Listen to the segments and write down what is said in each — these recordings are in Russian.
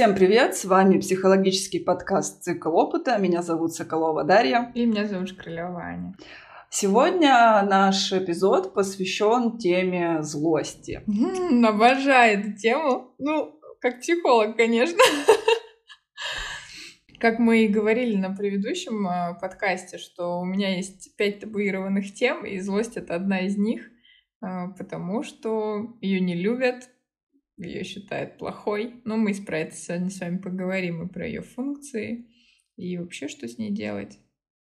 Всем привет! С вами психологический подкаст «Цикл опыта». Меня зовут Соколова Дарья. И меня зовут Шкрылева Аня. Сегодня наш эпизод посвящен теме злости. М-м, обожаю эту тему. Ну, как психолог, конечно. Как мы и говорили на предыдущем э, подкасте, что у меня есть пять табуированных тем, и злость — это одна из них, э, потому что ее не любят, ее считают плохой. Но мы про это сегодня с вами поговорим и про ее функции, и вообще, что с ней делать.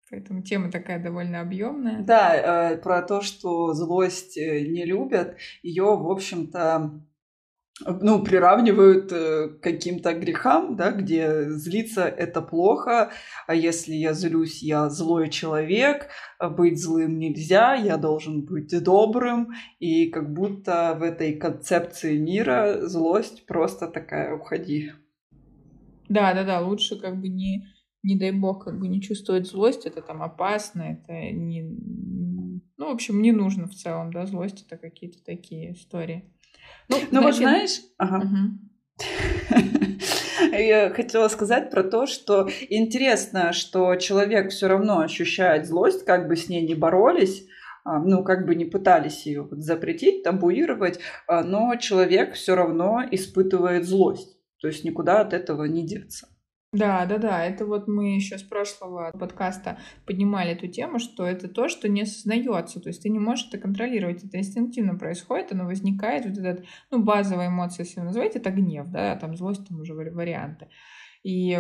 Поэтому тема такая довольно объемная. Да, э, про то, что злость не любят, ее, в общем-то, ну, приравнивают э, к каким-то грехам, да, где злиться это плохо, а если я злюсь, я злой человек, а быть злым нельзя, я должен быть добрым, и как будто в этой концепции мира злость просто такая уходи. Да, да, да, лучше как бы не, не дай бог, как бы не чувствовать злость, это там опасно, это не, ну, в общем, не нужно в целом, да, злость это какие-то такие истории. Ну, ну вот знаешь... Ага. Я хотела сказать про то, что интересно, что человек все равно ощущает злость, как бы с ней не боролись, а, ну, как бы не пытались ее запретить, табуировать, а, но человек все равно испытывает злость. То есть никуда от этого не деться. Да, да, да. Это вот мы еще с прошлого подкаста поднимали эту тему, что это то, что не осознается. То есть ты не можешь это контролировать. Это инстинктивно происходит, оно возникает. Вот этот, ну, базовая эмоция, если вы называете, это гнев, да, там злость, там уже варианты. И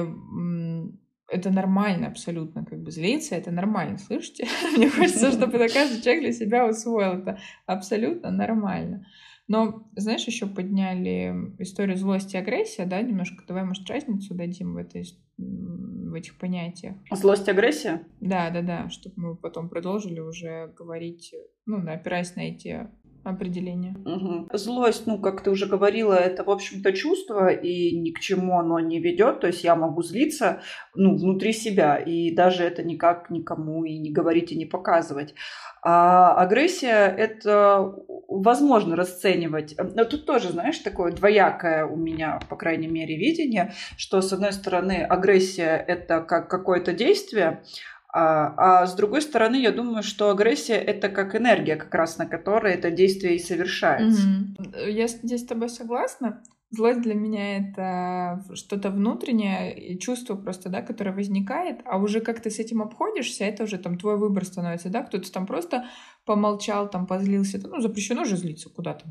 это нормально абсолютно, как бы злиться, это нормально, слышите? Мне хочется, чтобы каждый человек для себя усвоил это абсолютно нормально. Но, знаешь, еще подняли историю злости и агрессия, да, немножко. Давай, может, разницу дадим в, этой, в этих понятиях. Злость и агрессия? Да, да, да, чтобы мы потом продолжили уже говорить, ну, опираясь на эти определение. Угу. Злость, ну, как ты уже говорила, это, в общем-то, чувство, и ни к чему оно не ведет. То есть я могу злиться, ну, внутри себя, и даже это никак никому и не говорить, и не показывать. А агрессия – это возможно расценивать. Но тут тоже, знаешь, такое двоякое у меня, по крайней мере, видение, что, с одной стороны, агрессия – это как какое-то действие, а, а с другой стороны, я думаю, что агрессия это как энергия, как раз на которой это действие и совершается. Mm-hmm. Я здесь с тобой согласна. Злость для меня это что-то внутреннее, чувство просто, да, которое возникает, а уже как ты с этим обходишься, это уже там твой выбор становится, да, кто-то там просто помолчал, там позлился, ну, запрещено же злиться куда-то,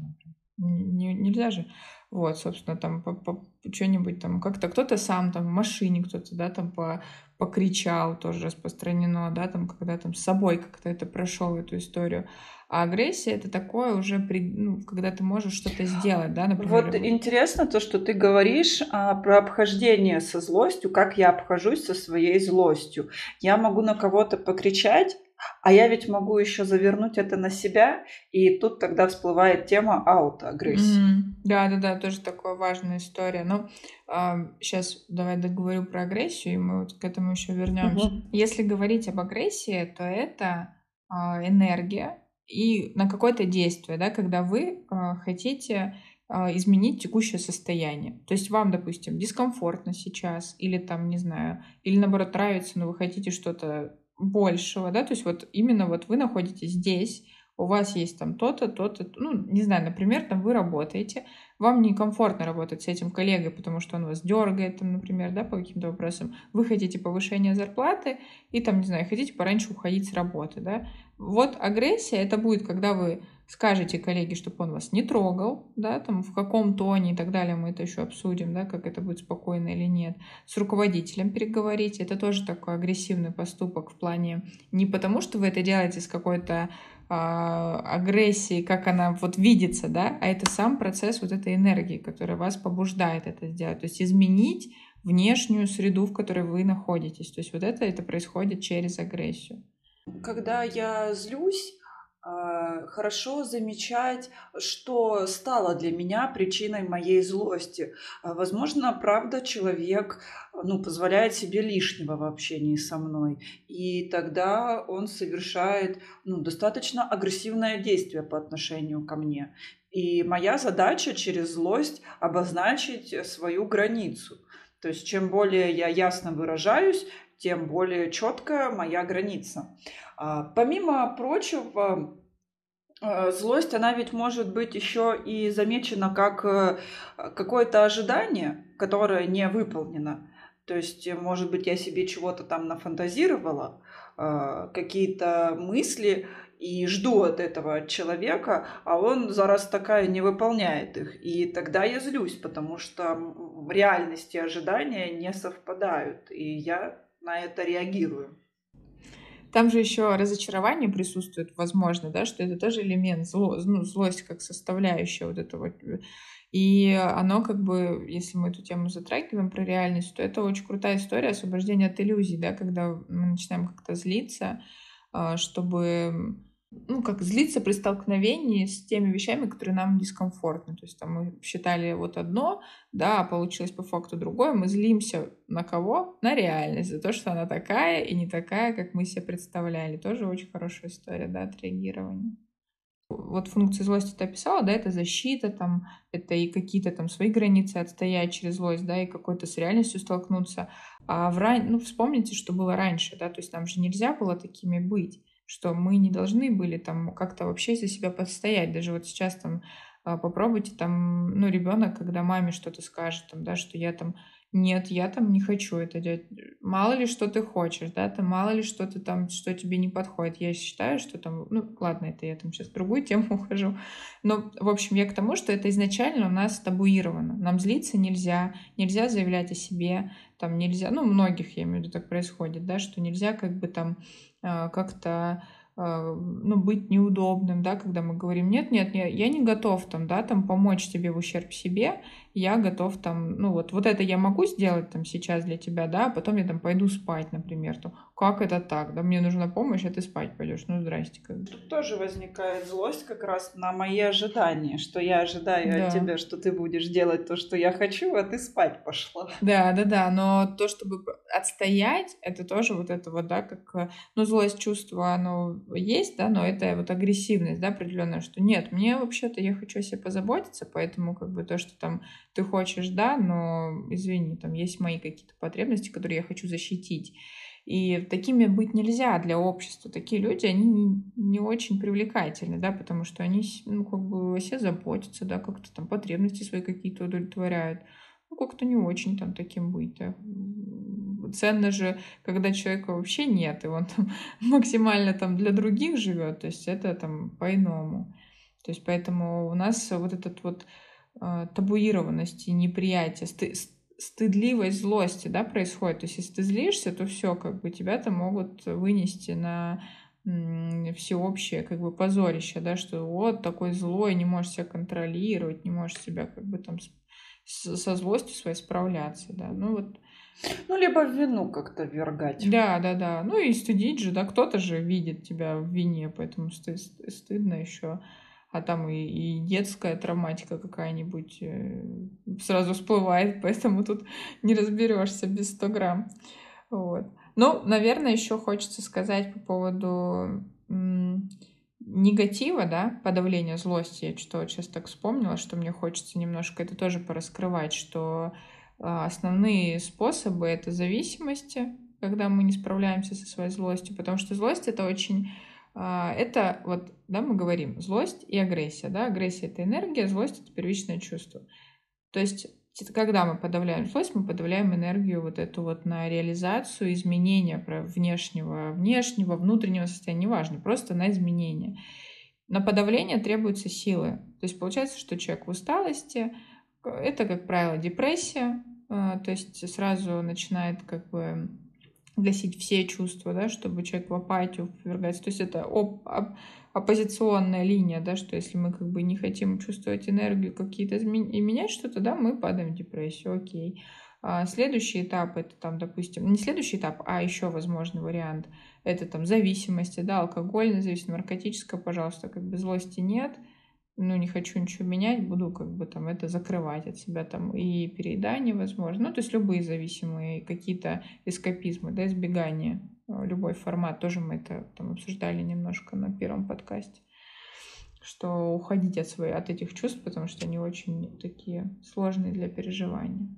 не, нельзя же. Вот, собственно, там по, по, что-нибудь там, как-то кто-то сам там в машине, кто-то, да, там по, покричал, тоже распространено, да, там, когда там с собой как-то это прошел эту историю. А агрессия это такое уже, при, ну, когда ты можешь что-то сделать, да, например. Вот интересно то, что ты говоришь а, про обхождение со злостью, как я обхожусь со своей злостью. Я могу на кого-то покричать, а я ведь могу еще завернуть это на себя, и тут тогда всплывает тема аутоагрессии. Mm-hmm. Да, да, да, тоже такая важная история. Но э, а, сейчас давай договорю про агрессию, и мы вот к этому еще вернемся. Mm-hmm. Если говорить об агрессии, то это э, энергия и на какое-то действие, да, когда вы э, хотите изменить текущее состояние. То есть вам, допустим, дискомфортно сейчас, или там, не знаю, или наоборот нравится, но вы хотите что-то большего, да, то есть вот именно вот вы находитесь здесь, у вас есть там то-то, то-то, ну, не знаю, например, там вы работаете, вам некомфортно работать с этим коллегой, потому что он вас дергает, там, например, да, по каким-то вопросам, вы хотите повышения зарплаты и там, не знаю, хотите пораньше уходить с работы, да. Вот агрессия, это будет, когда вы скажете коллеге, чтобы он вас не трогал, да, там, в каком тоне и так далее, мы это еще обсудим, да, как это будет спокойно или нет. С руководителем переговорить, это тоже такой агрессивный поступок в плане не потому, что вы это делаете с какой-то а, агрессии, как она вот видится, да, а это сам процесс вот этой энергии, которая вас побуждает это сделать, то есть изменить внешнюю среду, в которой вы находитесь. То есть вот это, это происходит через агрессию. Когда я злюсь, хорошо замечать, что стало для меня причиной моей злости. А, возможно, правда, человек ну, позволяет себе лишнего в общении со мной. И тогда он совершает ну, достаточно агрессивное действие по отношению ко мне. И моя задача через злость обозначить свою границу. То есть чем более я ясно выражаюсь, тем более четкая моя граница. А, помимо прочего, э, злость, она ведь может быть еще и замечена как э, какое-то ожидание, которое не выполнено. То есть, может быть, я себе чего-то там нафантазировала, э, какие-то мысли, и жду от этого человека, а он за раз такая не выполняет их. И тогда я злюсь, потому что в реальности ожидания не совпадают, и я на это реагирую. Там же еще разочарование присутствует, возможно, да, что это тоже элемент зло, ну, злость как составляющая вот этого. И оно как бы, если мы эту тему затрагиваем про реальность, то это очень крутая история освобождения от иллюзий, да, когда мы начинаем как-то злиться, а, чтобы ну, как злиться при столкновении с теми вещами, которые нам дискомфортны. То есть там мы считали вот одно, да, а получилось по факту другое. Мы злимся на кого? На реальность, за то, что она такая и не такая, как мы себе представляли. Тоже очень хорошая история, да, отреагирования. Вот функция злости ты описала, да, это защита, там, это и какие-то там свои границы отстоять через злость, да, и какой-то с реальностью столкнуться. А в ран... ну, вспомните, что было раньше, да, то есть нам же нельзя было такими быть что мы не должны были там как-то вообще за себя подстоять. Даже вот сейчас там а, попробуйте там, ну, ребенок, когда маме что-то скажет, там, да, что я там нет, я там не хочу это делать. Мало ли, что ты хочешь, да, там мало ли, что ты там, что тебе не подходит. Я считаю, что там, ну, ладно, это я там сейчас в другую тему ухожу. Но, в общем, я к тому, что это изначально у нас табуировано. Нам злиться нельзя, нельзя заявлять о себе, там нельзя, ну, многих, я имею в виду, так происходит, да, что нельзя как бы там как-то а, ну, быть неудобным, да, когда мы говорим, нет, нет, нет, я не готов там, да, там помочь тебе в ущерб себе, я готов там, ну вот, вот это я могу сделать там сейчас для тебя, да, а потом я там пойду спать, например, то как это так, да, мне нужна помощь, а ты спать пойдешь, ну здрасте. Как Тут тоже возникает злость как раз на мои ожидания, что я ожидаю да. от тебя, что ты будешь делать то, что я хочу, а ты спать пошла. Да, да, да, но то, чтобы отстоять, это тоже вот это вот, да, как, ну, злость чувство, оно есть, да, но это вот агрессивность, да, определенная, что нет, мне вообще-то я хочу о себе позаботиться, поэтому как бы то, что там ты хочешь, да, но извини, там есть мои какие-то потребности, которые я хочу защитить. И такими быть нельзя для общества. Такие люди, они не, очень привлекательны, да, потому что они, ну, как бы о себе заботятся, да, как-то там потребности свои какие-то удовлетворяют. Ну, как-то не очень там таким быть, да ценно же, когда человека вообще нет, и он там максимально там для других живет, то есть это там по-иному. То есть поэтому у нас вот этот вот э, табуированность и неприятие, стыдливость злости, да, происходит. То есть если ты злишься, то все, как бы тебя там могут вынести на всеобщее как бы позорище, да, что вот такой злой, не можешь себя контролировать, не можешь себя как бы там с, со злостью своей справляться, да. Ну вот ну, либо в вину как-то вергать. Да, да, да. Ну и стыдить же, да, кто-то же видит тебя в вине, поэтому сты стыдно еще. А там и, и детская травматика какая-нибудь э, сразу всплывает, поэтому тут не разберешься без 100 грамм. Вот. Ну, наверное, еще хочется сказать по поводу негатива, да, подавления злости. Я что сейчас так вспомнила, что мне хочется немножко это тоже пораскрывать, что а, основные способы — это зависимости, когда мы не справляемся со своей злостью, потому что злость — это очень... А, это вот, да, мы говорим, злость и агрессия, да, агрессия — это энергия, злость — это первичное чувство. То есть когда мы подавляем злость, мы подавляем энергию вот эту вот на реализацию изменения внешнего, внешнего, внутреннего состояния, неважно, просто на изменение. На подавление требуются силы. То есть получается, что человек в усталости, это, как правило, депрессия, а, то есть сразу начинает как бы гасить все чувства, да, чтобы человек в апатию повергается. То есть это оп- оп- оппозиционная линия, да, что если мы как бы не хотим чувствовать энергию какие-то и менять что-то, да, мы падаем в депрессию, окей. А следующий этап это там, допустим, не следующий этап, а еще возможный вариант, это там зависимости, да, алкогольная зависимость, наркотическая, пожалуйста, как бы злости нет – ну, не хочу ничего менять, буду как бы там это закрывать от себя там и переедание возможно. Ну, то есть любые зависимые какие-то эскапизмы, да, избегание, э, любой формат. Тоже мы это там обсуждали немножко на первом подкасте. что уходить от, своих, от этих чувств, потому что они очень такие сложные для переживания.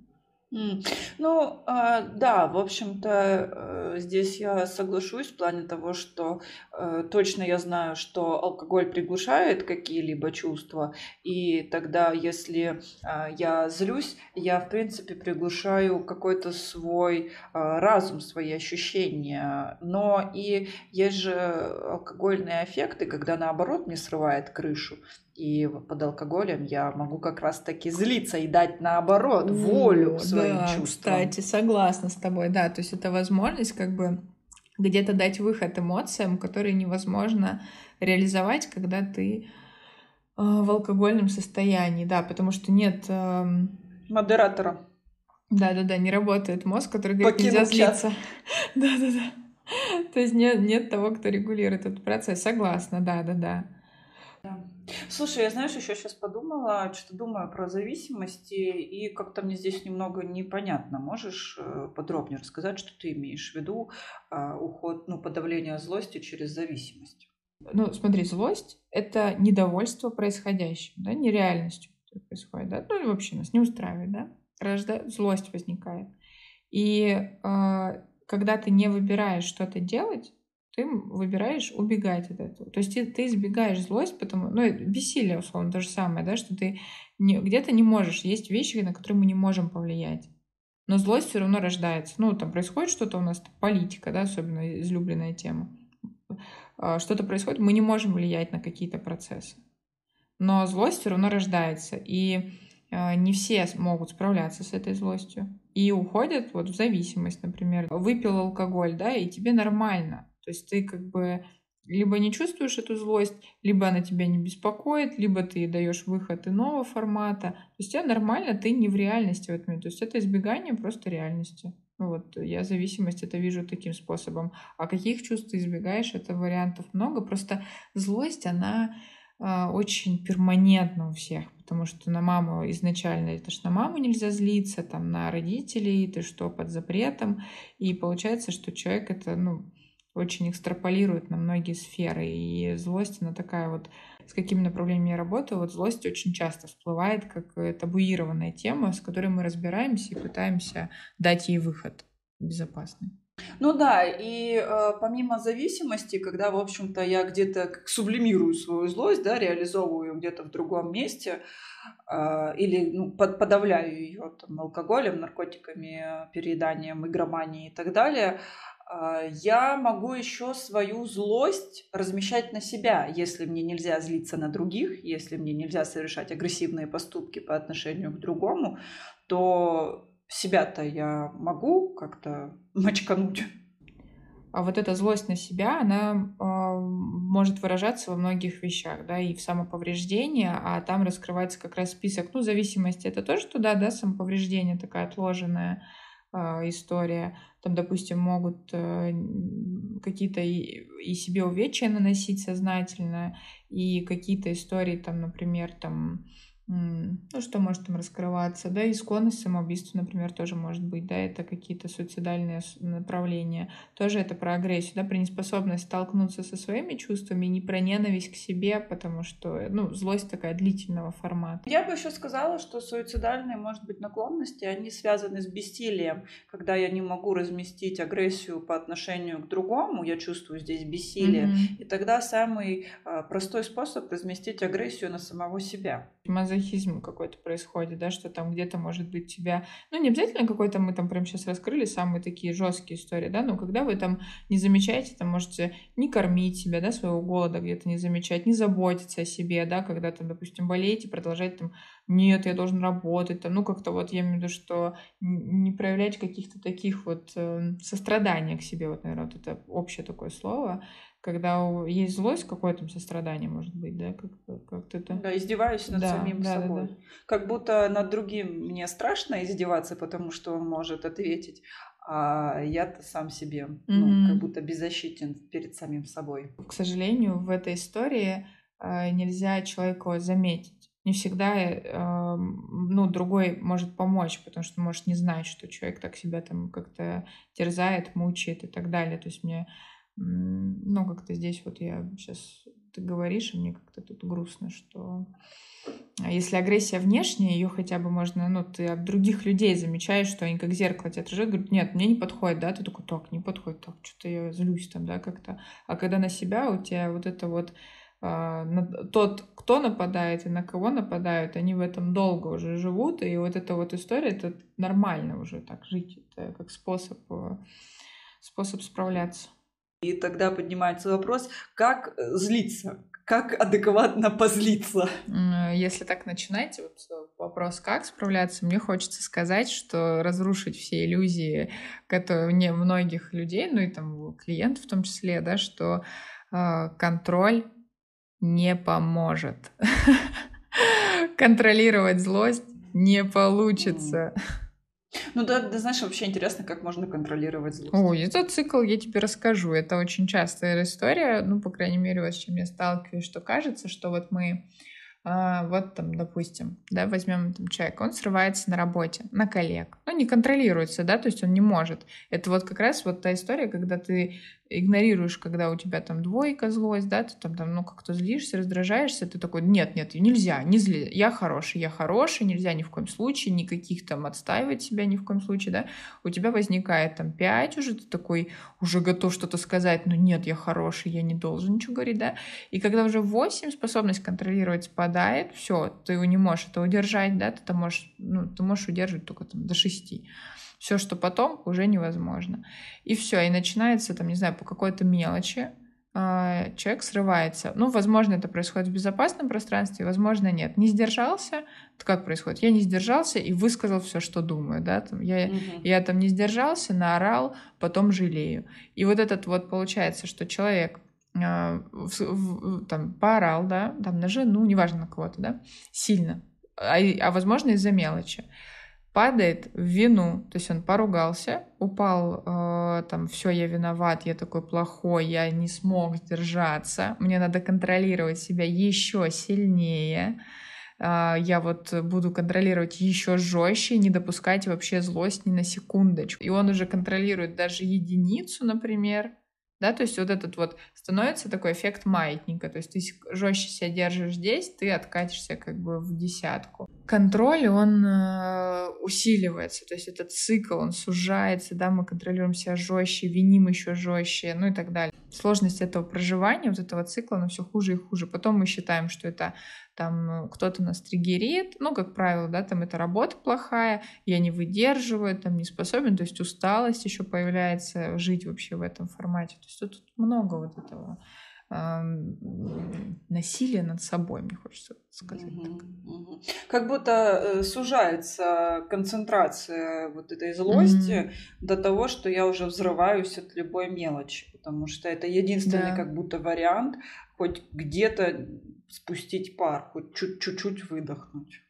Ну, а, да, в общем-то, э, здесь я соглашусь в плане того, что э, точно я знаю, что алкоголь приглушает какие-либо чувства, и тогда, если а, я злюсь, я, в принципе, приглушаю какой-то свой а, разум, свои ощущения. Но и есть же алкогольные эффекты, когда, наоборот, мне срывает крышу. И под алкоголем я могу как раз-таки злиться и дать наоборот волю своим да, чувствам. Кстати, согласна с тобой, да. То есть это возможность как бы где-то дать выход эмоциям, которые невозможно реализовать, когда ты э, в алкогольном состоянии, да, потому что нет... Э, Модератора. Да-да-да, не работает мозг, который говорит, Покинул нельзя злиться. Да-да-да. То есть нет, нет того, кто регулирует этот процесс. Согласна, да-да-да. Слушай, я, знаешь, еще сейчас подумала, что думаю про зависимости, и как-то мне здесь немного непонятно. Можешь э, подробнее рассказать, что ты имеешь в виду а, уход, ну, подавление злости через зависимость? Ну, смотри, злость — это недовольство происходящим, да, нереальностью, происходит, да, ну, или вообще нас не устраивает, да, Рожда... злость возникает. И э, когда ты не выбираешь что-то делать, ты выбираешь убегать от этого. То есть ты, ты избегаешь злость, потому, ну, бессилие, условно, то же самое, да, что ты не, где-то не можешь. Есть вещи, на которые мы не можем повлиять. Но злость все равно рождается. Ну, там происходит что-то у нас, политика, да, особенно излюбленная тема. А, что-то происходит, мы не можем влиять на какие-то процессы. Но злость все равно рождается. И а, не все могут справляться с этой злостью. И уходят вот в зависимость, например. Выпил алкоголь, да, и тебе нормально то есть ты как бы либо не чувствуешь эту злость, либо она тебя не беспокоит, либо ты даешь выход иного формата. То есть тебе нормально, ты не в реальности в этом. То есть это избегание просто реальности. Ну вот я зависимость это вижу таким способом. А каких чувств ты избегаешь, это вариантов много. Просто злость, она э, очень перманентна у всех, потому что на маму изначально это ж на маму нельзя злиться, там на родителей, ты что, под запретом. И получается, что человек это, ну, очень экстраполирует на многие сферы. И злость, она такая вот, с какими направлениями я работаю, вот злость очень часто всплывает как табуированная тема, с которой мы разбираемся и пытаемся дать ей выход безопасный. Ну да, и э, помимо зависимости, когда, в общем-то, я где-то сублимирую свою злость, да, реализовываю где-то в другом месте, э, или ну, под, подавляю ее там, алкоголем, наркотиками, перееданием, игроманией и так далее, я могу еще свою злость размещать на себя, если мне нельзя злиться на других, если мне нельзя совершать агрессивные поступки по отношению к другому, то себя-то я могу как-то мочкануть. А вот эта злость на себя, она э, может выражаться во многих вещах, да, и в самоповреждении, а там раскрывается как раз список, ну, зависимости, это тоже туда, да, самоповреждение такая отложенная, а, история. Там, допустим, могут э, какие-то и себе увечья наносить сознательно, и какие-то истории, там, например, там, ну, что может там раскрываться, да, и склонность самоубийства, например, тоже может быть, да, это какие-то суицидальные направления, тоже это про агрессию, да, про неспособность столкнуться со своими чувствами, не про ненависть к себе, потому что, ну, злость такая длительного формата. Я бы еще сказала, что суицидальные, может быть, наклонности, они связаны с бессилием, когда я не могу разместить агрессию по отношению к другому, я чувствую здесь бессилие, mm-hmm. и тогда самый а, простой способ разместить агрессию на самого себя мазохизм какой-то происходит, да, что там где-то может быть тебя, ну, не обязательно какой-то мы там прям сейчас раскрыли самые такие жесткие истории, да, но когда вы там не замечаете, там можете не кормить себя, да, своего голода где-то не замечать, не заботиться о себе, да, когда там, допустим, болеете, продолжать там, нет, я должен работать, там, ну, как-то вот я имею в виду, что не проявлять каких-то таких вот э, сострадания к себе, вот, наверное, вот это общее такое слово, когда есть злость, какое там сострадание может быть, да, как, как это... Да, издеваюсь над да, самим да, собой. Да, да. Как будто над другим мне страшно издеваться, потому что он может ответить, а я-то сам себе, mm-hmm. ну, как будто беззащитен перед самим собой. К сожалению, в этой истории э, нельзя человеку заметить. Не всегда, э, ну, другой может помочь, потому что может не знать, что человек так себя там как-то терзает, мучает и так далее. То есть мне ну, как-то здесь вот я сейчас ты говоришь, и мне как-то тут грустно, что а если агрессия внешняя, ее хотя бы можно, ну, ты от других людей замечаешь, что они как зеркало тебя отражают, говорят, нет, мне не подходит, да, ты такой, так, не подходит, так, что-то я злюсь там, да, как-то. А когда на себя у тебя вот это вот а, тот, кто нападает и на кого нападают, они в этом долго уже живут, и вот эта вот история, это нормально уже так жить, это как способ, э, способ справляться. И тогда поднимается вопрос, как э, злиться, как адекватно позлиться. Если так начинать, вот э, вопрос, как справляться, мне хочется сказать, что разрушить все иллюзии, которые не многих людей, ну и там клиентов в том числе, да, что э, контроль не поможет. Контролировать злость не получится. Ну да, да, знаешь, вообще интересно, как можно контролировать злость. Ой, этот цикл я тебе расскажу. Это очень частая история, ну, по крайней мере, вот с чем я сталкиваюсь, что кажется, что вот мы а, вот там, допустим, да, возьмем там человека, он срывается на работе, на коллег, ну, не контролируется, да, то есть он не может. Это вот как раз вот та история, когда ты игнорируешь, когда у тебя там двойка злость, да, ты там, там ну, как-то злишься, раздражаешься, ты такой, нет, нет, нельзя, не зли, я хороший, я хороший, нельзя ни в коем случае, никаких там отстаивать себя ни в коем случае, да, у тебя возникает там пять уже, ты такой уже готов что-то сказать, но нет, я хороший, я не должен ничего говорить, да, и когда уже восемь способность контролировать спадает, все, ты не можешь это удержать, да, ты, там можешь, ну, ты можешь удерживать только там до шести, все, что потом, уже невозможно. И все, и начинается там, не знаю, по какой-то мелочи, а, человек срывается. Ну, возможно, это происходит в безопасном пространстве, возможно, нет. Не сдержался, это как происходит? Я не сдержался и высказал все, что думаю, да, там, я, угу. я там не сдержался, наорал, потом жалею. И вот этот вот получается, что человек э, в, в, там поорал, да, там на жену, неважно на кого-то, да, сильно, а, а возможно из-за мелочи падает в вину, то есть он поругался, упал, э, там, все, я виноват, я такой плохой, я не смог сдержаться, мне надо контролировать себя еще сильнее, э, я вот буду контролировать еще жестче, не допускать вообще злость ни на секундочку. И он уже контролирует даже единицу, например, да, то есть вот этот вот становится такой эффект маятника, то есть ты жестче себя держишь здесь, ты откатишься как бы в десятку. Контроль, он э, усиливается, то есть этот цикл, он сужается, да, мы контролируем себя жестче, виним еще жестче, ну и так далее. Сложность этого проживания, вот этого цикла, она все хуже и хуже. Потом мы считаем, что это там кто-то нас триггерит, ну, как правило, да, там это работа плохая, я не выдерживаю, там не способен, то есть усталость еще появляется, жить вообще в этом формате. То есть тут много вот этого насилие над собой, мне хочется сказать. Угу, так. Угу. Как будто э, сужается концентрация вот этой злости угу. до того, что я уже взрываюсь от любой мелочи, потому что это единственный да. как будто вариант хоть где-то спустить пар, хоть чуть-чуть выдохнуть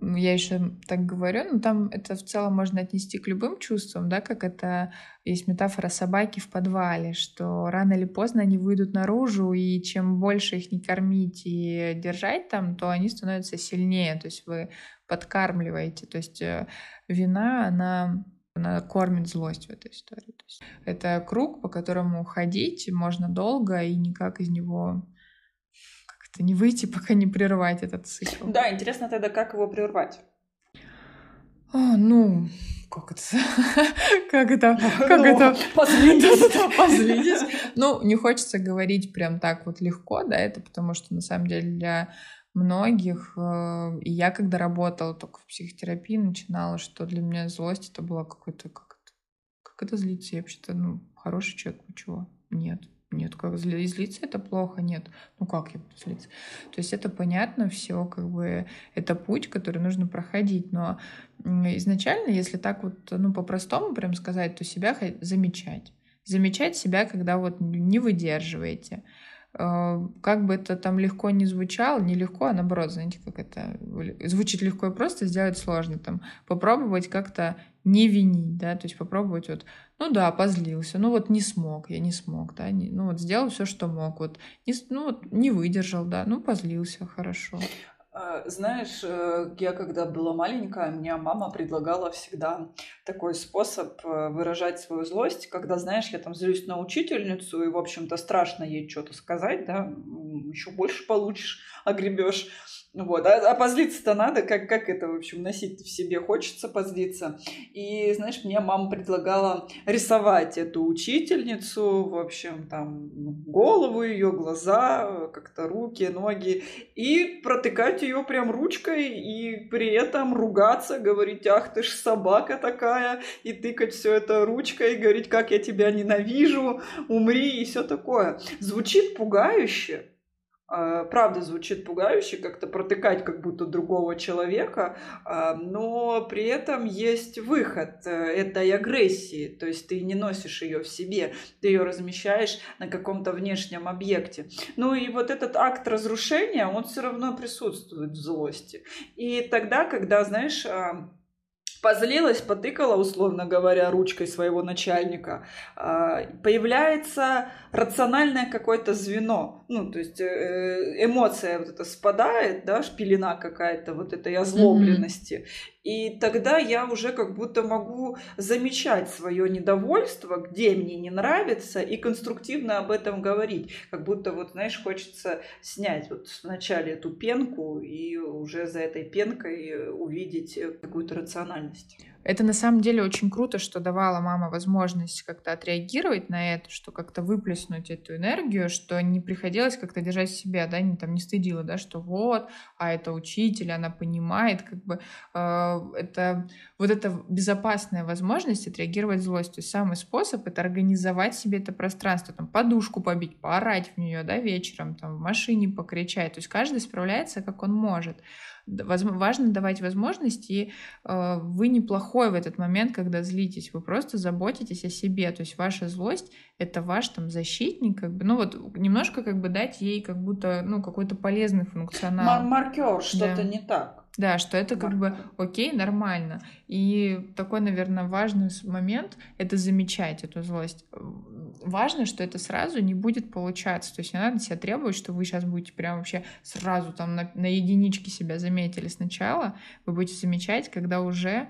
я еще так говорю, но там это в целом можно отнести к любым чувствам, да, как это есть метафора собаки в подвале, что рано или поздно они выйдут наружу, и чем больше их не кормить и держать там, то они становятся сильнее, то есть вы подкармливаете, то есть э, вина, она она кормит злость в этой истории. То есть это круг, по которому ходить можно долго и никак из него как-то не выйти, пока не прервать этот цикл. Да, интересно тогда, как его прервать? А, ну, как это? Как это? Как ну, это? Позлитесь. Позлитесь. Ну, не хочется говорить прям так вот легко, да, это потому что на самом деле для многих, э, и я когда работала только в психотерапии, начинала, что для меня злость это была какой-то, как это, как это злиться? Я вообще-то, ну, хороший человек, ну чего? Нет. Нет, как зли, злиться это плохо, нет. Ну как я буду злиться? То есть это понятно все, как бы это путь, который нужно проходить. Но изначально, если так вот, ну по-простому прям сказать, то себя замечать. Замечать себя, когда вот не выдерживаете. Э, как бы это там легко не звучало, не легко, а наоборот, знаете, как это звучит легко и просто, сделать сложно. Там попробовать как-то не винить, да, то есть попробовать вот, ну да, позлился, ну вот не смог, я не смог, да, не, ну вот сделал все, что мог, вот, не, ну вот не выдержал, да, ну позлился, хорошо. А, знаешь, э, я когда была маленькая, меня мама предлагала всегда такой способ э, выражать свою злость, когда, знаешь, я там злюсь на учительницу, и, в общем-то, страшно ей что-то сказать, да, еще больше получишь, огребешь. Вот. А, а позлиться-то надо, как, как это, в общем, носить в себе хочется позлиться. И, знаешь, мне мама предлагала рисовать эту учительницу, в общем, там, ну, голову ее, глаза, как-то руки, ноги, и протыкать ее прям ручкой, и при этом ругаться, говорить, ах ты ж собака такая, и тыкать все это ручкой, и говорить, как я тебя ненавижу, умри, и все такое. Звучит пугающе, правда звучит пугающе, как-то протыкать как будто другого человека, а, но при этом есть выход э, этой агрессии, то есть ты не носишь ее в себе, ты ее размещаешь на каком-то внешнем объекте. Ну и вот этот акт разрушения, он все равно присутствует в злости. И тогда, когда, знаешь, а, позлилась, потыкала, условно говоря, ручкой своего начальника, а, появляется рациональное какое-то звено. Ну, то есть э, эмоция вот эта спадает, да, шпилена какая-то вот этой озлобленности. Mm-hmm. И тогда я уже как будто могу замечать свое недовольство, где мне не нравится, и конструктивно об этом говорить. Как будто, вот, знаешь, хочется снять вот вначале эту пенку и уже за этой пенкой увидеть какую-то рациональность. Это на самом деле очень круто, что давала мама возможность как-то отреагировать на это, что как-то выплеснуть эту энергию, что не приходилось как-то держать себя, да, не там не стыдила, да, что вот, а это учитель, она понимает, как бы э, это вот эта безопасная возможность отреагировать злость. То есть самый способ это организовать себе это пространство, там подушку побить, поорать в нее, да, вечером, там в машине покричать. То есть каждый справляется, как он может важно давать возможности, и э, вы неплохой в этот момент, когда злитесь, вы просто заботитесь о себе, то есть ваша злость — это ваш там защитник, как бы, ну вот немножко как бы дать ей как будто, ну, какой-то полезный функционал. Маркер, что-то да. не так. Да, что это как бы окей, нормально. И такой, наверное, важный момент — это замечать эту злость. Важно, что это сразу не будет получаться. То есть не надо себя требовать, что вы сейчас будете прям вообще сразу там на, на единичке себя заметили сначала. Вы будете замечать, когда уже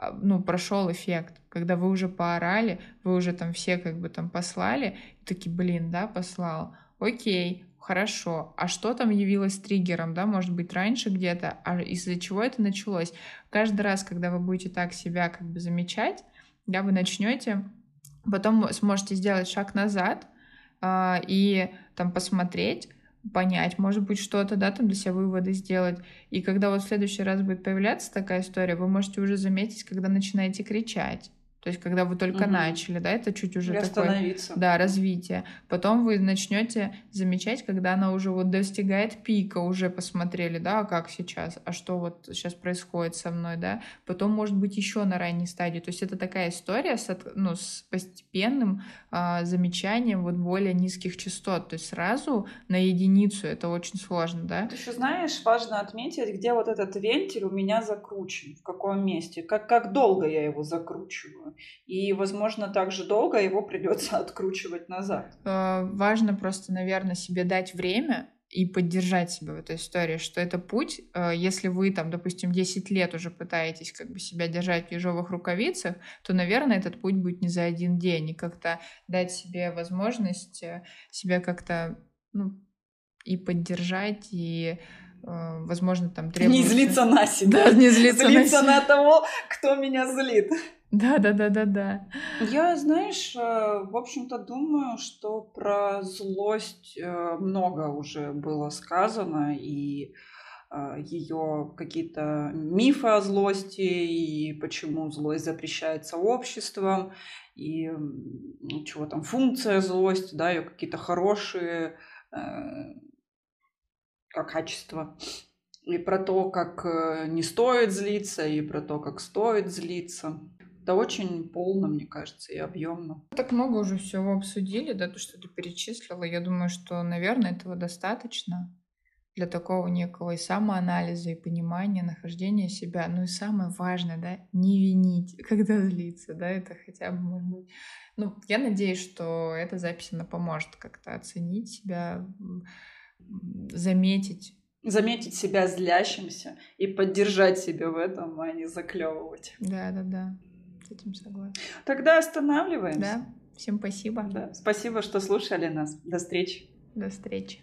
а, ну, прошел эффект, когда вы уже поорали, вы уже там все как бы там послали, и такие, блин, да, послал, окей, хорошо, а что там явилось триггером, да, может быть, раньше где-то, а из-за чего это началось? Каждый раз, когда вы будете так себя как бы замечать, да, вы начнете, потом сможете сделать шаг назад э, и там посмотреть, понять, может быть, что-то, да, там для себя выводы сделать. И когда вот в следующий раз будет появляться такая история, вы можете уже заметить, когда начинаете кричать то есть, когда вы только угу. начали, да, это чуть уже такое, да, развитие. Потом вы начнете замечать, когда она уже вот достигает пика, уже посмотрели, да, как сейчас, а что вот сейчас происходит со мной, да. Потом, может быть, еще на ранней стадии. То есть это такая история с, ну, с постепенным а, замечанием вот более низких частот. То есть сразу на единицу это очень сложно, да. Ты еще знаешь, важно отметить, где вот этот вентиль у меня закручен, в каком месте, как, как долго я его закручиваю. И, возможно, так же долго его придется откручивать назад. Э, важно просто, наверное, себе дать время и поддержать себя в этой истории, что это путь, э, если вы там, допустим, 10 лет уже пытаетесь как бы себя держать в ежовых рукавицах, то, наверное, этот путь будет не за один день, и как-то дать себе возможность э, себя как-то ну, и поддержать, и возможно, там требуется... Не злиться на себя. Да, не злиться, злиться на, себя. на того, кто меня злит. Да, да, да, да, да. Я, знаешь, э, в общем-то думаю, что про злость э, много уже было сказано, и э, ее какие-то мифы о злости, и почему злость запрещается обществом, и чего там, функция злости, да, ее какие-то хорошие качества. И про то, как не стоит злиться, и про то, как стоит злиться. Это очень полно, мне кажется, и объемно. Так много уже всего обсудили, да, то, что ты перечислила. Я думаю, что, наверное, этого достаточно для такого некого и самоанализа, и понимания, нахождения себя. Ну и самое важное, да, не винить, когда злиться, да, это хотя бы, может быть... Ну, я надеюсь, что эта запись, она поможет как-то оценить себя, заметить заметить себя злящимся и поддержать себя в этом, а не заклевывать. Да, да, да с этим согласна. Тогда останавливаемся. Да. Всем спасибо. Да. Спасибо, что слушали нас. До встречи. До встречи.